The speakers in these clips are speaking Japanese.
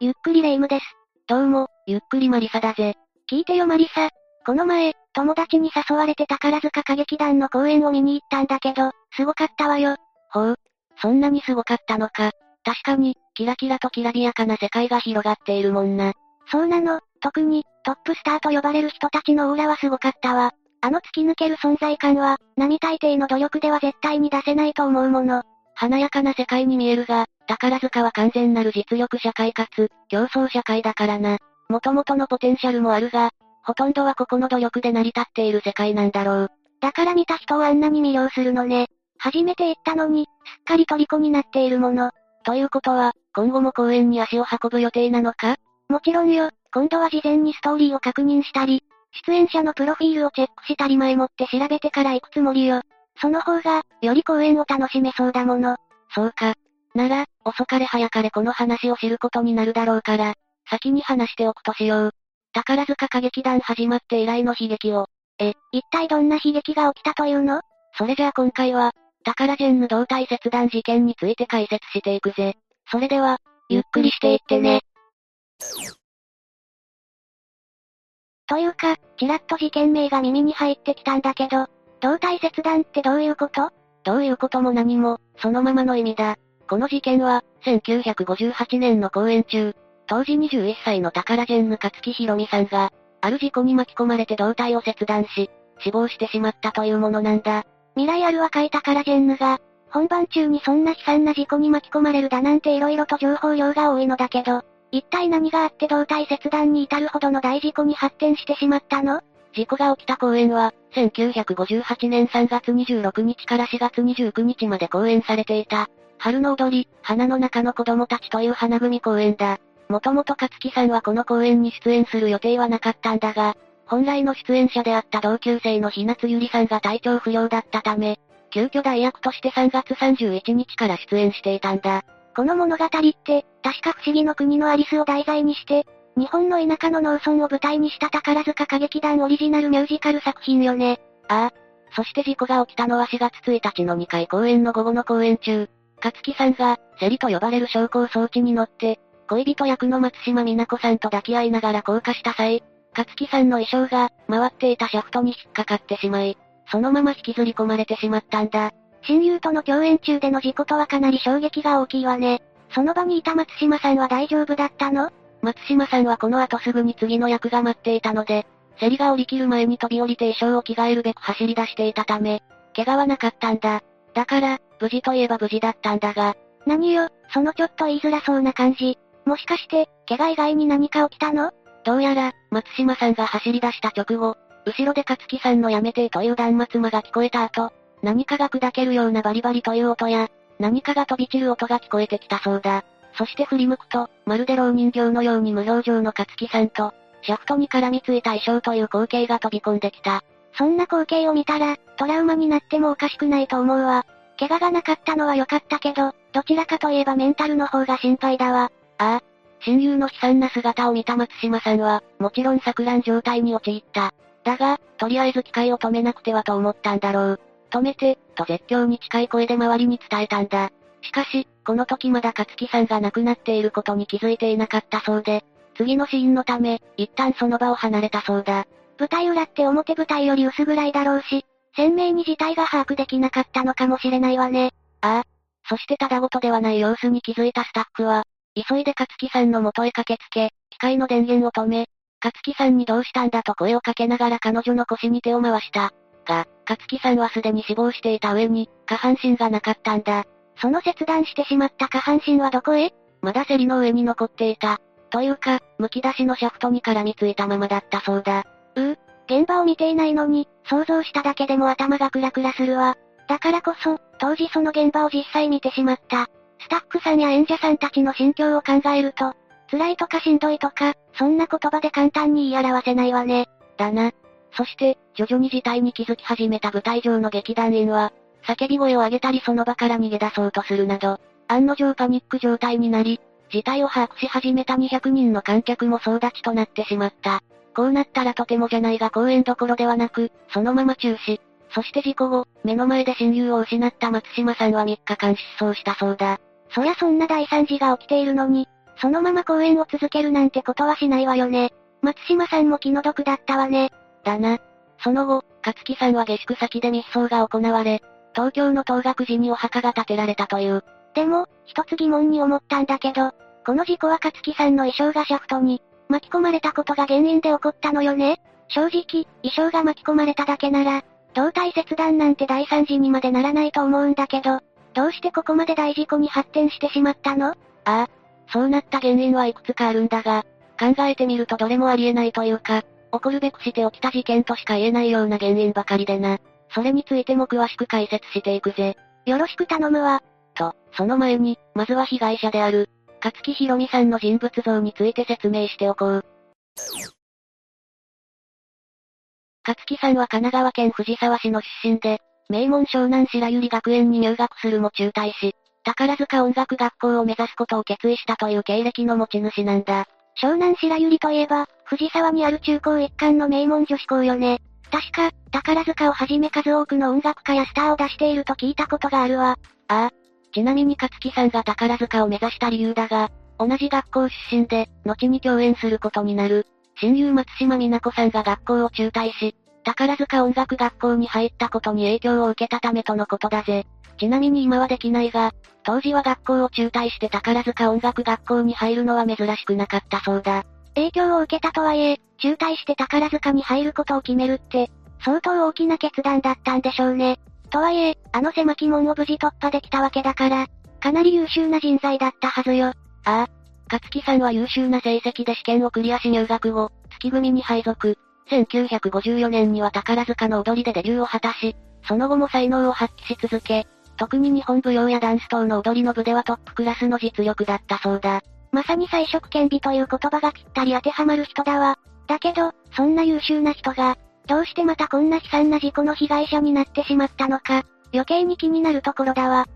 ゆっくりレ夢ムです。どうも、ゆっくりマリサだぜ。聞いてよマリサ。この前、友達に誘われて宝塚歌劇団の公演を見に行ったんだけど、すごかったわよ。ほう。そんなにすごかったのか。確かに、キラキラときらびやかな世界が広がっているもんな。そうなの、特に、トップスターと呼ばれる人たちのオーラはすごかったわ。あの突き抜ける存在感は、並大抵の努力では絶対に出せないと思うもの。華やかな世界に見えるが、宝塚は完全なる実力社会かつ、競争社会だからな。元々のポテンシャルもあるが、ほとんどは個々の努力で成り立っている世界なんだろう。だから見た人をあんなに魅了するのね。初めて行ったのに、すっかり虜になっているもの。ということは、今後も公演に足を運ぶ予定なのか？もちろんよ、今度は事前にストーリーを確認したり、出演者のプロフィールをチェックしたり前もって調べてから行くつもりよ。その方が、より公演を楽しめそうだもの。そうか。なら、遅かれ早かれこの話を知ることになるだろうから、先に話しておくとしよう。宝塚歌劇団始まって以来の悲劇を。え、一体どんな悲劇が起きたというの？それじゃあ今回は、宝ジェンヌ胴体切断事件について解説していくぜ。それでは、ゆっくりしていってね。というか、ちらっと事件名が耳に入ってきたんだけど、胴体切断ってどういうこと？どういうことも何も、そのままの意味だ。この事件は、1958年の公演中、当時21歳の宝ジェンヌ勝木ひろみさんが、ある事故に巻き込まれて胴体を切断し、死亡してしまったというものなんだ。未来ある若い宝ジェンヌが、本番中にそんな悲惨な事故に巻き込まれるだなんて色々と情報量が多いのだけど、一体何があって胴体切断に至るほどの大事故に発展してしまったの？事故が起きた公演は、1958年3月26日から4月29日まで公演されていた、春の踊り、花の中の子供たちという花組公演だ。もともと勝木さんはこの公演に出演する予定はなかったんだが、本来の出演者であった同級生の日夏ゆりさんが体調不良だったため、急遽代役として3月31日から出演していたんだ。この物語って、確か不思議の国のアリスを題材にして、日本の田舎の農村を舞台にした宝塚歌劇団オリジナルミュージカル作品よね。ああ。そして事故が起きたのは4月1日の2回公演の午後の公演中、勝木さんが、セリと呼ばれる昇降装置に乗って、恋人役の松島美奈子さんと抱き合いながら降下した際、勝木さんの衣装が、回っていたシャフトに引っかかってしまい、そのまま引きずり込まれてしまったんだ。親友との共演中での事故とはかなり衝撃が大きいわね。その場にいた松島さんは大丈夫だったの？松島さんはこの後すぐに次の役が待っていたので、セリが降り切る前に飛び降りて衣装を着替えるべく走り出していたため、怪我はなかったんだ。だから、無事といえば無事だったんだが。何よ、そのちょっと言いづらそうな感じ。もしかして、怪我以外に何か起きたの？どうやら、松島さんが走り出した直後、後ろで勝木さんのやめてという断末魔が聞こえた後、何かが砕けるようなバリバリという音や、何かが飛び散る音が聞こえてきたそうだ。そして振り向くと、まるで老人形のように無表情の勝木さんと、シャフトに絡みついた衣装という光景が飛び込んできた。そんな光景を見たら、トラウマになってもおかしくないと思うわ。怪我がなかったのは良かったけど、どちらかといえばメンタルの方が心配だわ。ああ。親友の悲惨な姿を見た松島さんは、もちろん錯乱状態に陥った。だが、とりあえず機械を止めなくてはと思ったんだろう。止めて、と絶叫に近い声で周りに伝えたんだ。しかし、この時まだ勝木さんが亡くなっていることに気づいていなかったそうで、次のシーンのため、一旦その場を離れたそうだ。舞台裏って表舞台より薄暗いだろうし、鮮明に事態が把握できなかったのかもしれないわね。ああ。そしてただごとではない様子に気づいたスタッフは、急いで勝木さんの元へ駆けつけ、機械の電源を止め、勝木さんにどうしたんだと声をかけながら彼女の腰に手を回した。が、勝木さんはすでに死亡していた上に、下半身がなかったんだ。その切断してしまった下半身はどこへ？まだ競りの上に残っていた。というか、剥き出しのシャフトに絡みついたままだったそうだ。うう、現場を見ていないのに、想像しただけでも頭がクラクラするわ。だからこそ、当時その現場を実際見てしまった。スタッフさんや演者さんたちの心境を考えると、辛いとかしんどいとか、そんな言葉で簡単に言い表せないわね。だな。そして、徐々に事態に気づき始めた舞台上の劇団員は、叫び声を上げたりその場から逃げ出そうとするなど、案の定パニック状態になり、事態を把握し始めた200人の観客も総立ちとなってしまった。こうなったらとてもじゃないが公演どころではなく、そのまま中止。そして事故後、目の前で親友を失った松島さんは3日間失踪したそうだ。そりゃそんな大惨事が起きているのに、そのまま公演を続けるなんてことはしないわよね。松島さんも気の毒だったわね。だな。その後、勝木さんは下宿先で密葬が行われ、東京の東岳寺にお墓が建てられたという。でも、一つ疑問に思ったんだけど、この事故は勝木さんの衣装がシャフトに巻き込まれたことが原因で起こったのよね？正直、衣装が巻き込まれただけなら、胴体切断なんて大惨事にまでならないと思うんだけど、どうしてここまで大事故に発展してしまったの？ああ、そうなった原因はいくつかあるんだが、考えてみるとどれもありえないというか、起こるべくして起きた事件としか言えないような原因ばかりでな。それについても詳しく解説していくぜ。よろしく頼むわ。と、その前に、まずは被害者である、勝木ひろみさんの人物像について説明しておこう。勝木さんは神奈川県藤沢市の出身で、名門湘南白百合学園に入学するも中退し、宝塚音楽学校を目指すことを決意したという経歴の持ち主なんだ。湘南白百合といえば、藤沢にある中高一貫の名門女子校よね。確か、宝塚をはじめ数多くの音楽家やスターを出していると聞いたことがあるわ。ああ。ちなみに勝木さんが宝塚を目指した理由だが、同じ学校出身で、後に共演することになる。親友松島美奈子さんが学校を中退し、宝塚音楽学校に入ったことに影響を受けたためとのことだぜ。ちなみに今はできないが、当時は学校を中退して宝塚音楽学校に入るのは珍しくなかったそうだ。影響を受けたとはいえ、中退して宝塚に入ることを決めるって、相当大きな決断だったんでしょうね。とはいえ、あの狭き門を無事突破できたわけだから、かなり優秀な人材だったはずよ。ああ。勝木さんは優秀な成績で試験をクリアし入学後、月組に配属。1954年には宝塚の踊りでデビューを果たし、その後も才能を発揮し続け、特に日本舞踊やダンス等の踊りの部ではトップクラスの実力だったそうだ。まさに彩色兼備という言葉がぴったり当てはまる人だわ。だけど、そんな優秀な人が、どうしてまたこんな悲惨な事故の被害者になってしまったのか、余計に気になるところだわ。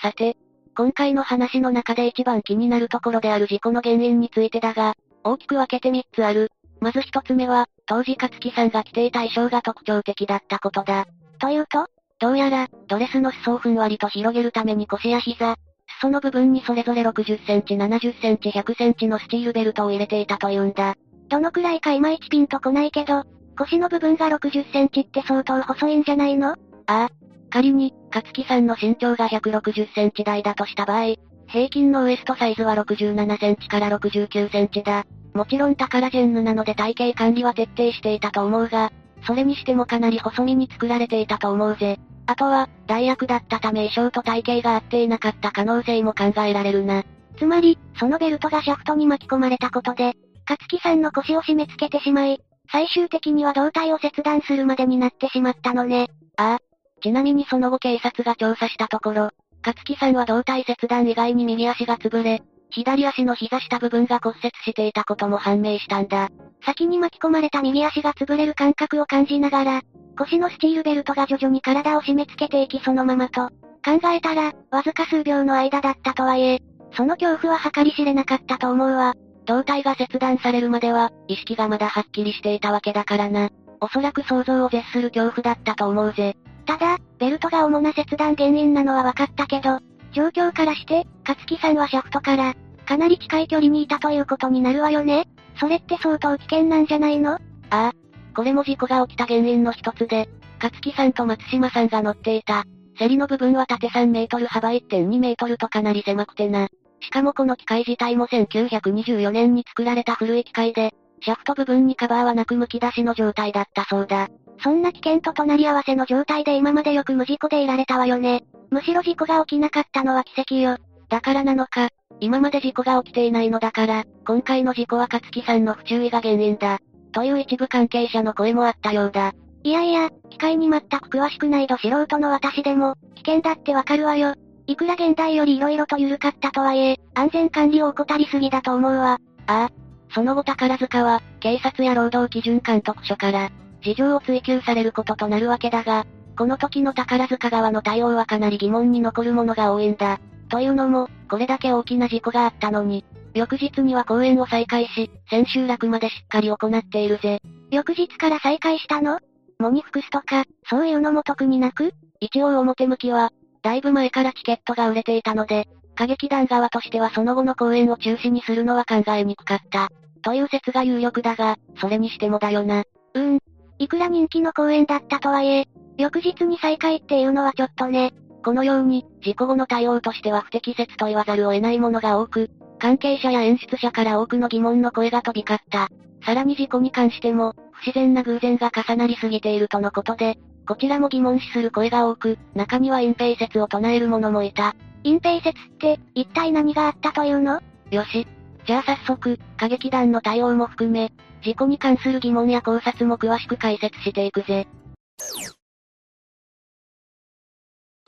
さて、今回の話の中で一番気になるところである事故の原因についてだが、大きく分けて3つある。まず1つ目は、当時勝木さんが着ていた衣装が特徴的だったことだ。というとどうやら、ドレスの裾をふんわりと広げるために腰や膝、裾の部分にそれぞれ60センチ、70センチ、100センチのスチールベルトを入れていたというんだ。どのくらいかいまいちピンとこないけど、腰の部分が60センチって相当細いんじゃないの？ああ、仮に、勝木さんの身長が160センチ台だとした場合、平均のウエストサイズは67センチから69センチだ。もちろん宝ジェンヌなので体型管理は徹底していたと思うが、それにしてもかなり細身に作られていたと思うぜ。あとは、代役だったため衣装と体型が合っていなかった可能性も考えられるな。つまり、そのベルトがシャフトに巻き込まれたことで、勝木さんの腰を締め付けてしまい、最終的には胴体を切断するまでになってしまったのね。ああ、ちなみにその後警察が調査したところ、勝木さんは胴体切断以外に右足が潰れ、左足の膝下部分が骨折していたことも判明したんだ。先に巻き込まれた右足が潰れる感覚を感じながら、腰のスチールベルトが徐々に体を締め付けていきそのままと、考えたら、わずか数秒の間だったとはいえ、その恐怖は計り知れなかったと思うわ。胴体が切断されるまでは、意識がまだはっきりしていたわけだからな。おそらく想像を絶する恐怖だったと思うぜ。ただ、ベルトが主な切断原因なのは分かったけど、状況からして、勝木さんはシャフトから、かなり近い距離にいたということになるわよねそれって相当危険なんじゃないの？ああ。これも事故が起きた原因の一つで、勝木さんと松島さんが乗っていた、競りの部分は縦3メートル幅1.2メートルとかなり狭くてな。しかもこの機械自体も1924年に作られた古い機械で、シャフト部分にカバーはなく剥き出しの状態だったそうだ。そんな危険と隣り合わせの状態で今までよく無事故でいられたわよね。むしろ事故が起きなかったのは奇跡よ。だからなのか、今まで事故が起きていないのだから、今回の事故は勝木さんの不注意が原因だ。という一部関係者の声もあったようだ。いやいや、機械に全く詳しくないど素人の私でも、危険だってわかるわよ。いくら現代より色々と緩かったとはいえ、安全管理を怠りすぎだと思うわ。ああ、その後宝塚は、警察や労働基準監督署から、事情を追及されることとなるわけだが、この時の宝塚側の対応はかなり疑問に残るものが多いんだ。というのも、これだけ大きな事故があったのに、翌日には公演を再開し、千秋楽までしっかり行っているぜ。翌日から再開したの？喪に服すとか、そういうのも特になく？一応表向きは、だいぶ前からチケットが売れていたので、歌劇団側としてはその後の公演を中止にするのは考えにくかった。という説が有力だが、それにしてもだよな。うーん。いくら人気の公演だったとはいえ、翌日に再開っていうのはちょっとね。このように、事故後の対応としては不適切と言わざるを得ないものが多く、関係者や演出者から多くの疑問の声が飛び交った。さらに事故に関しても、不自然な偶然が重なりすぎているとのことで、こちらも疑問視する声が多く、中には隠蔽説を唱える者もいた。隠蔽説って、一体何があったというの？よし。じゃあ早速、歌劇団の対応も含め、事故に関する疑問や考察も詳しく解説していくぜ。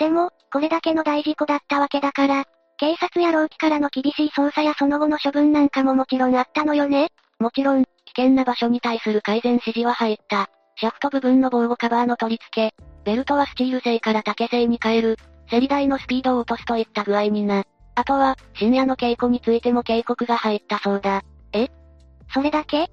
でも、これだけの大事故だったわけだから、警察や労基からの厳しい捜査やその後の処分なんかももちろんあったのよねもちろん、危険な場所に対する改善指示は入った。シャフト部分の防護カバーの取り付け、ベルトはスチール製から竹製に変える、競り台のスピードを落とすといった具合にな。あとは、深夜の稽古についても警告が入ったそうだ。え？それだけ？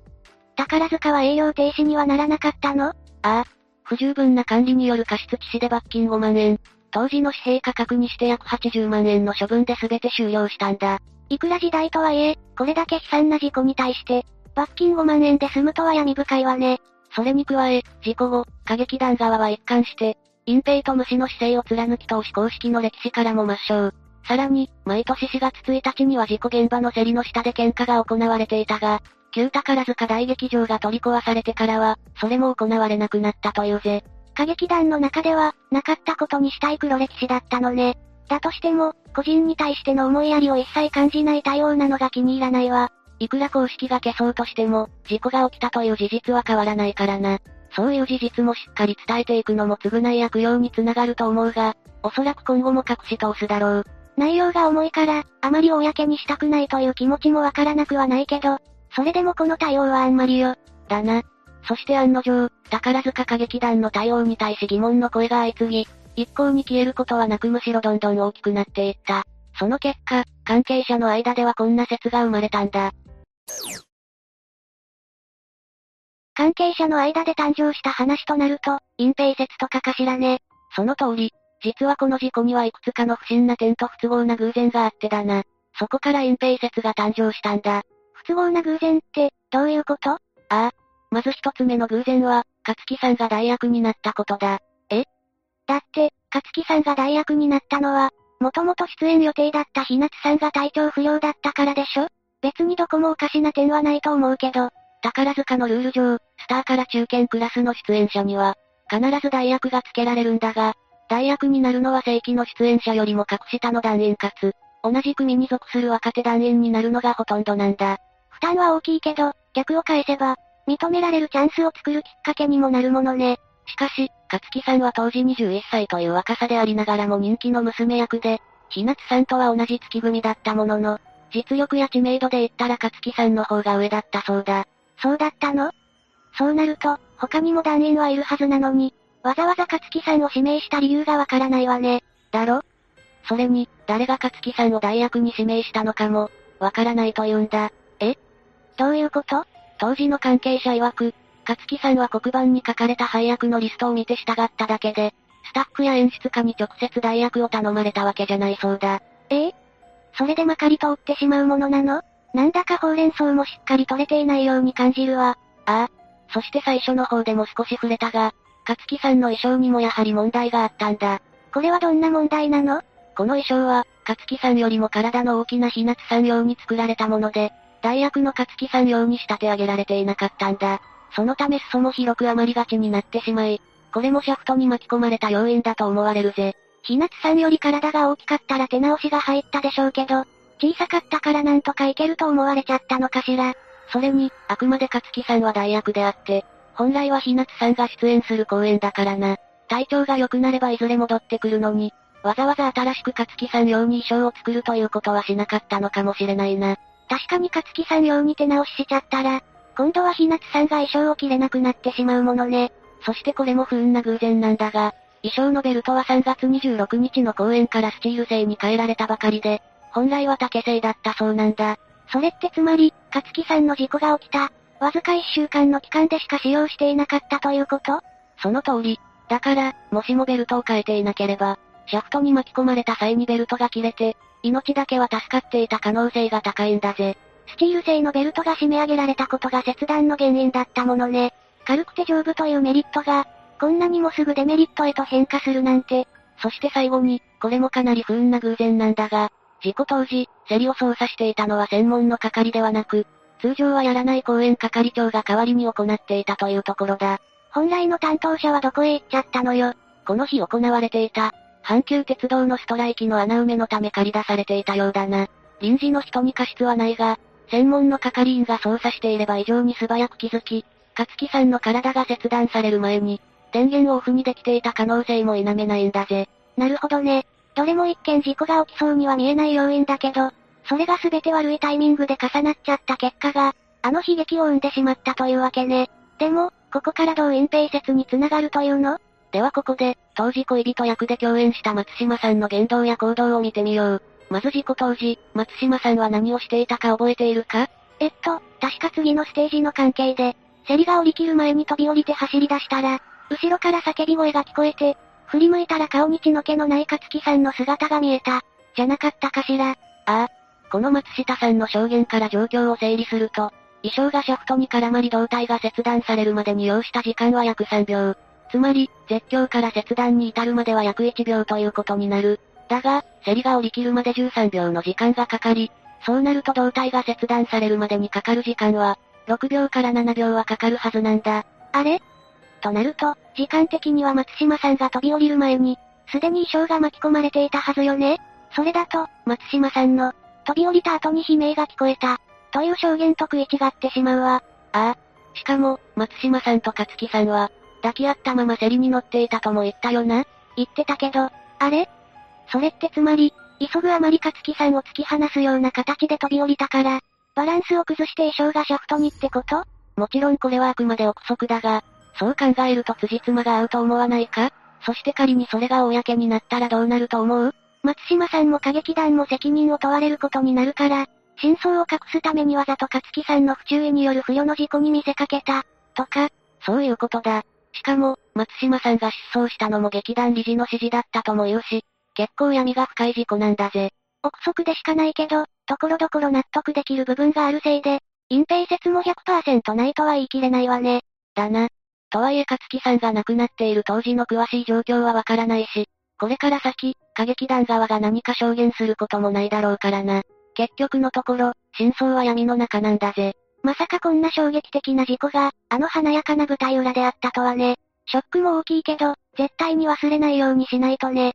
宝塚は営業停止にはならなかったの？ああ。不十分な管理による過失致死で罰金5万円。当時の紙幣価格にして約80万円の処分で全て終了したんだ。いくら時代とはいえ、これだけ悲惨な事故に対して、罰金5万円で済むとは闇深いわね。それに加え、事故後、歌劇団側は一貫して、隠蔽と無視の姿勢を貫き通し公式の歴史からも抹消。さらに、毎年4月1日には事故現場の競りの下で喧嘩が行われていたが、旧宝塚大劇場が取り壊されてからは、それも行われなくなったというぜ。歌劇団の中では、なかったことにしたい黒歴史だったのね。だとしても、個人に対しての思いやりを一切感じない対応なのが気に入らないわ。いくら公式が消そうとしても、事故が起きたという事実は変わらないからな。そういう事実もしっかり伝えていくのも償い悪用につながると思うが、おそらく今後も隠し通すだろう。内容が重いから、あまり公にしたくないという気持ちもわからなくはないけど、それでもこの対応はあんまりよ。だな。そして案の定、宝塚歌劇団の対応に対し疑問の声が相次ぎ、一向に消えることはなくむしろどんどん大きくなっていった。その結果、関係者の間ではこんな説が生まれたんだ。関係者の間で誕生した話となると、隠蔽説とかかしらね。その通り、実はこの事故にはいくつかの不審な点と不都合な偶然があってだな。そこから隠蔽説が誕生したんだ。不都合な偶然って、どういうこと？ああ。まず一つ目の偶然は、勝木さんが代役になったことだ。え？だって、勝木さんが代役になったのは、もともと出演予定だった日夏さんが体調不良だったからでしょ？別にどこもおかしな点はないと思うけど、宝塚のルール上、スターから中堅クラスの出演者には、必ず代役が付けられるんだが、代役になるのは正規の出演者よりも格下の団員かつ、同じ組に属する若手団員になるのがほとんどなんだ。負担は大きいけど、逆を返せば、認められるチャンスを作るきっかけにもなるものね。しかし、勝木さんは当時21歳という若さでありながらも人気の娘役で、日夏さんとは同じ月組だったものの、実力や知名度で言ったら勝木さんの方が上だったそうだ。そうだったの？そうなると、他にも団員はいるはずなのに、わざわざ勝木さんを指名した理由がわからないわね。だろ？それに、誰が勝木さんを代役に指名したのかも、わからないと言うんだ。え？どういうこと？当時の関係者曰く、勝木さんは黒板に書かれた配役のリストを見て従っただけで、スタッフや演出家に直接代役を頼まれたわけじゃないそうだ。え？えそれでまかり通ってしまうものなの？なんだかほうれん草もしっかり取れていないように感じるわ。ああ。そして最初の方でも少し触れたが、勝木さんの衣装にもやはり問題があったんだ。これはどんな問題なの？この衣装は、勝木さんよりも体の大きな日夏さん用に作られたもので、代役の勝木さん用に仕立て上げられていなかったんだ。そのため裾も広く余りがちになってしまい、これもシャフトに巻き込まれた要因だと思われるぜ。日夏さんより体が大きかったら手直しが入ったでしょうけど、小さかったからなんとかいけると思われちゃったのかしら。それに、あくまで勝木さんは代役であって、本来は日夏さんが出演する公演だからな。体調が良くなればいずれ戻ってくるのに、わざわざ新しく勝木さん用に衣装を作るということはしなかったのかもしれないな。確かに勝木さん用に手直ししちゃったら、今度は日夏さんが衣装を着れなくなってしまうものね。そしてこれも不運な偶然なんだが、衣装のベルトは3月26日の公演からスチール製に変えられたばかりで、本来は竹製だったそうなんだ。それってつまり、勝木さんの事故が起きた、わずか1週間の期間でしか使用していなかったということ？その通り。だから、もしもベルトを変えていなければ、シャフトに巻き込まれた際にベルトが切れて、命だけは助かっていた可能性が高いんだぜ。スチール製のベルトが締め上げられたことが切断の原因だったものね。軽くて丈夫というメリットが、こんなにもすぐデメリットへと変化するなんて。そして最後に、これもかなり不運な偶然なんだが、事故当時、競りを操作していたのは専門の係ではなく、通常はやらない公園係長が代わりに行っていたというところだ。本来の担当者はどこへ行っちゃったのよ。この日行われていた、阪急鉄道のストライキの穴埋めのため借り出されていたようだな。臨時の人に過失はないが、専門の係員が操作していれば異常に素早く気づき、勝木さんの体が切断される前に、電源をオフにできていた可能性も否めないんだぜ。なるほどね。どれも一見事故が起きそうには見えない要因だけど、それが全て悪いタイミングで重なっちゃった結果が、あの悲劇を生んでしまったというわけね。でも、ここからどう隠蔽説に繋がるというの？ではここで、当時恋人役で共演した松島さんの言動や行動を見てみよう。まず事故当時、松島さんは何をしていたか覚えているか？えっと、確か次のステージの関係で、競りが降り切る前に飛び降りて走り出したら、後ろから叫び声が聞こえて、振り向いたら顔に血の気のない勝木さんの姿が見えた。じゃなかったかしら？ああ。この松下さんの証言から状況を整理すると、衣装がシャフトに絡まり胴体が切断されるまでに要した時間は約3秒。つまり、絶叫から切断に至るまでは約1秒ということになる。だが、競りが降り切るまで13秒の時間がかかり、そうなると胴体が切断されるまでにかかる時間は、6秒から7秒はかかるはずなんだ。あれ？となると、時間的には松島さんが飛び降りる前に、すでに衣装が巻き込まれていたはずよねそれだと、松島さんの、飛び降りた後に悲鳴が聞こえた、という証言と食い違ってしまうわ。ああ。しかも、松島さんと勝木さんは、抱き合ったまま競りに乗っていたとも言ったよな。言ってたけど、あれ？それってつまり、急ぐあまり勝木さんを突き放すような形で飛び降りたから、バランスを崩して衣装がシャフトにってこと？もちろんこれはあくまで憶測だが、そう考えると辻褄が合うと思わないか？そして仮にそれが公になったらどうなると思う？松島さんも歌劇団も責任を問われることになるから、真相を隠すためにわざと勝木さんの不注意による不慮の事故に見せかけた、とか、そういうことだ。しかも、松島さんが失踪したのも劇団理事の指示だったとも言うし、結構闇が深い事故なんだぜ。憶測でしかないけど、ところどころ納得できる部分があるせいで、隠蔽説も100%ないとは言い切れないわね。だな。とはいえ勝木さんが亡くなっている当時の詳しい状況はわからないし、これから先、歌劇団側が何か証言することもないだろうからな。結局のところ、真相は闇の中なんだぜ。まさかこんな衝撃的な事故が、あの華やかな舞台裏であったとはね。ショックも大きいけど、絶対に忘れないようにしないとね。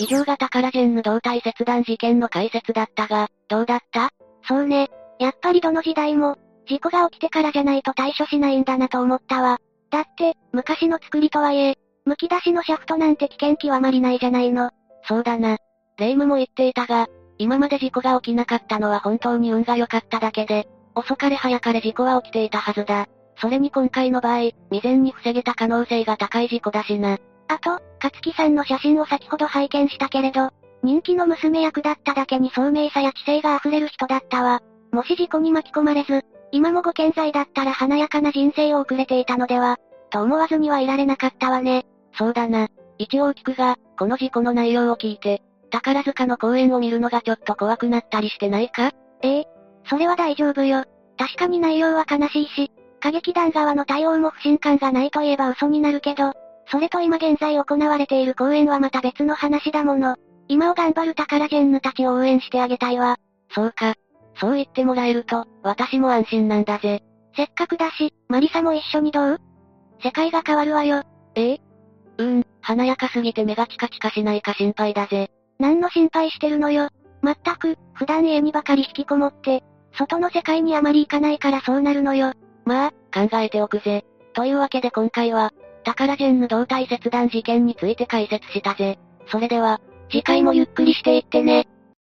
以上が宝ジェンヌ胴体切断事件の解説だったが、どうだった？そうね。やっぱりどの時代も、事故が起きてからじゃないと対処しないんだなと思ったわ。だって、昔の作りとはいえ、剥き出しのシャフトなんて危険極まりないじゃないの。そうだな。霊夢も言っていたが、今まで事故が起きなかったのは本当に運が良かっただけで、遅かれ早かれ事故は起きていたはずだ。それに今回の場合、未然に防げた可能性が高い事故だしな。あと、勝木さんの写真を先ほど拝見したけれど、人気の娘役だっただけに聡明さや知性が溢れる人だったわ。もし事故に巻き込まれず、今もご健在だったら華やかな人生を送れていたのでは、と思わずにはいられなかったわね。そうだな。一応聞くが、この事故の内容を聞いて、宝塚の公演を見るのがちょっと怖くなったりしてないか？ええ。それは大丈夫よ。確かに内容は悲しいし、歌劇団側の対応も不信感がないといえば嘘になるけど、それと今現在行われている公演はまた別の話だもの。今を頑張る宝ジェンヌたちを応援してあげたいわ。そうか。そう言ってもらえると、私も安心なんだぜ。せっかくだし、マリサも一緒にどう？世界が変わるわよ。え？えうーん、華やかすぎて目がチカチカしないか心配だぜ。何の心配してるのよ。まったく、普段家にばかり引きこもって、外の世界にあまり行かないからそうなるのよ。まあ、考えておくぜ。というわけで今回は、タカラジェンヌ胴体切断事件について解説したぜ。それでは、次回もゆっくりしていってね。